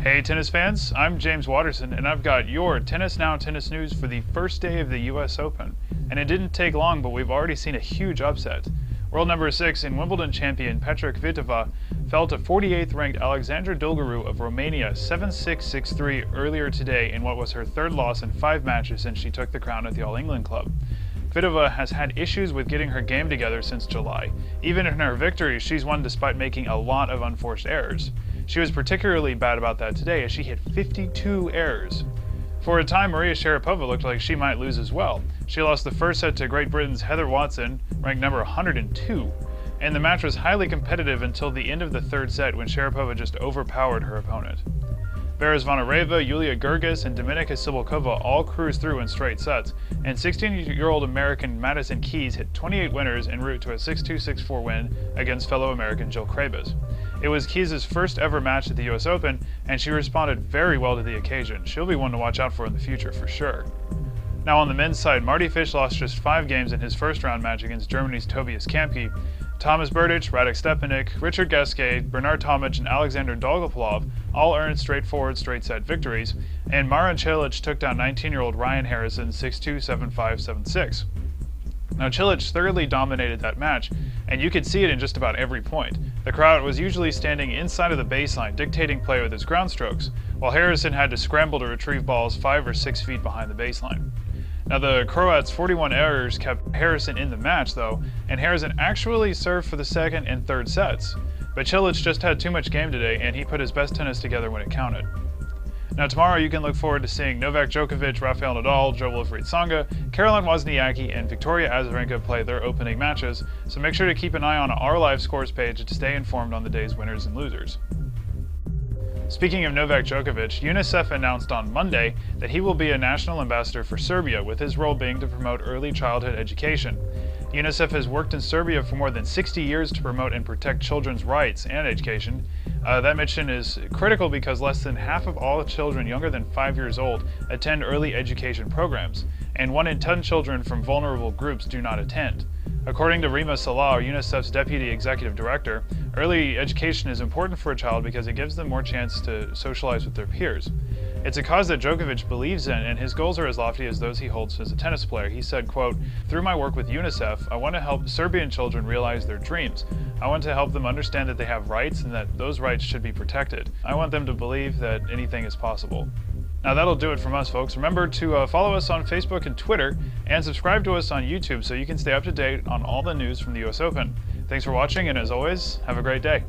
Hey tennis fans, I'm James Watterson and I've got your Tennis Now tennis news for the first day of the US Open. And it didn't take long, but we've already seen a huge upset. World number 6 and Wimbledon champion Petra Kvitova fell to 48th ranked Alexandra Dulgheru of Romania 7-6-6-3 earlier today in what was her third loss in five matches since she took the crown at the All England Club. Kvitova has had issues with getting her game together since July. Even in her victories, she's won despite making a lot of unforced errors. She was particularly bad about that today as she hit 52 errors. For a time, Maria Sharapova looked like she might lose as well. She lost the first set to Great Britain's Heather Watson, ranked number 102, and the match was highly competitive until the end of the third set when Sharapova just overpowered her opponent. Vera Zvonareva, Julia Goerges, and Dominika Cibulkova all cruised through in straight sets, and 16-year-old American Madison Keys hit 28 winners en route to a 6-2-6-4 win against fellow American Jill Craybas. It was Keys' first ever match at the US Open, and she responded very well to the occasion. She'll be one to watch out for in the future for sure. Now on the men's side, Mardy Fish lost just five games in his first round match against Germany's Tobias Kamke, Thomas Berdych, Radek Stepanek, Richard Gasquet, Bernard Tomic, and Alexander Dolgopolov all earned straightforward straight set victories, and Marin Cilic took down 19-year-old Ryan Harrison 6-2, 7-5, 7-6. Now Cilic thoroughly dominated that match, and you could see it in just about every point. The Croat was usually standing inside of the baseline, dictating play with his ground strokes, while Harrison had to scramble to retrieve balls five or six feet behind the baseline. Now the Croats' 41 errors kept Harrison in the match though, and Harrison actually served for the second and third sets. But Cilic just had too much game today and he put his best tennis together when it counted. Now tomorrow you can look forward to seeing Novak Djokovic, Rafael Nadal, Jo-Wilfried Tsonga, Caroline Wozniacki, and Victoria Azarenka play their opening matches, so make sure to keep an eye on our live scores page to stay informed on the day's winners and losers. Speaking of Novak Djokovic, UNICEF announced on Monday that he will be a national ambassador for Serbia, with his role being to promote early childhood education. UNICEF has worked in Serbia for more than 60 years to promote and protect children's rights and education. Uh, that mission is critical because less than half of all children younger than 5 years old attend early education programs, and 1 in 10 children from vulnerable groups do not attend. According to Rima Salah, UNICEF's deputy executive director, early education is important for a child because it gives them more chance to socialize with their peers. It's a cause that Djokovic believes in, and his goals are as lofty as those he holds as a tennis player. He said, quote, Through my work with UNICEF, I want to help Serbian children realize their dreams. I want to help them understand that they have rights and that those rights should be protected. I want them to believe that anything is possible. Now that'll do it from us, folks. Remember to uh, follow us on Facebook and Twitter, and subscribe to us on YouTube so you can stay up to date on all the news from the US Open. Thanks for watching, and as always, have a great day.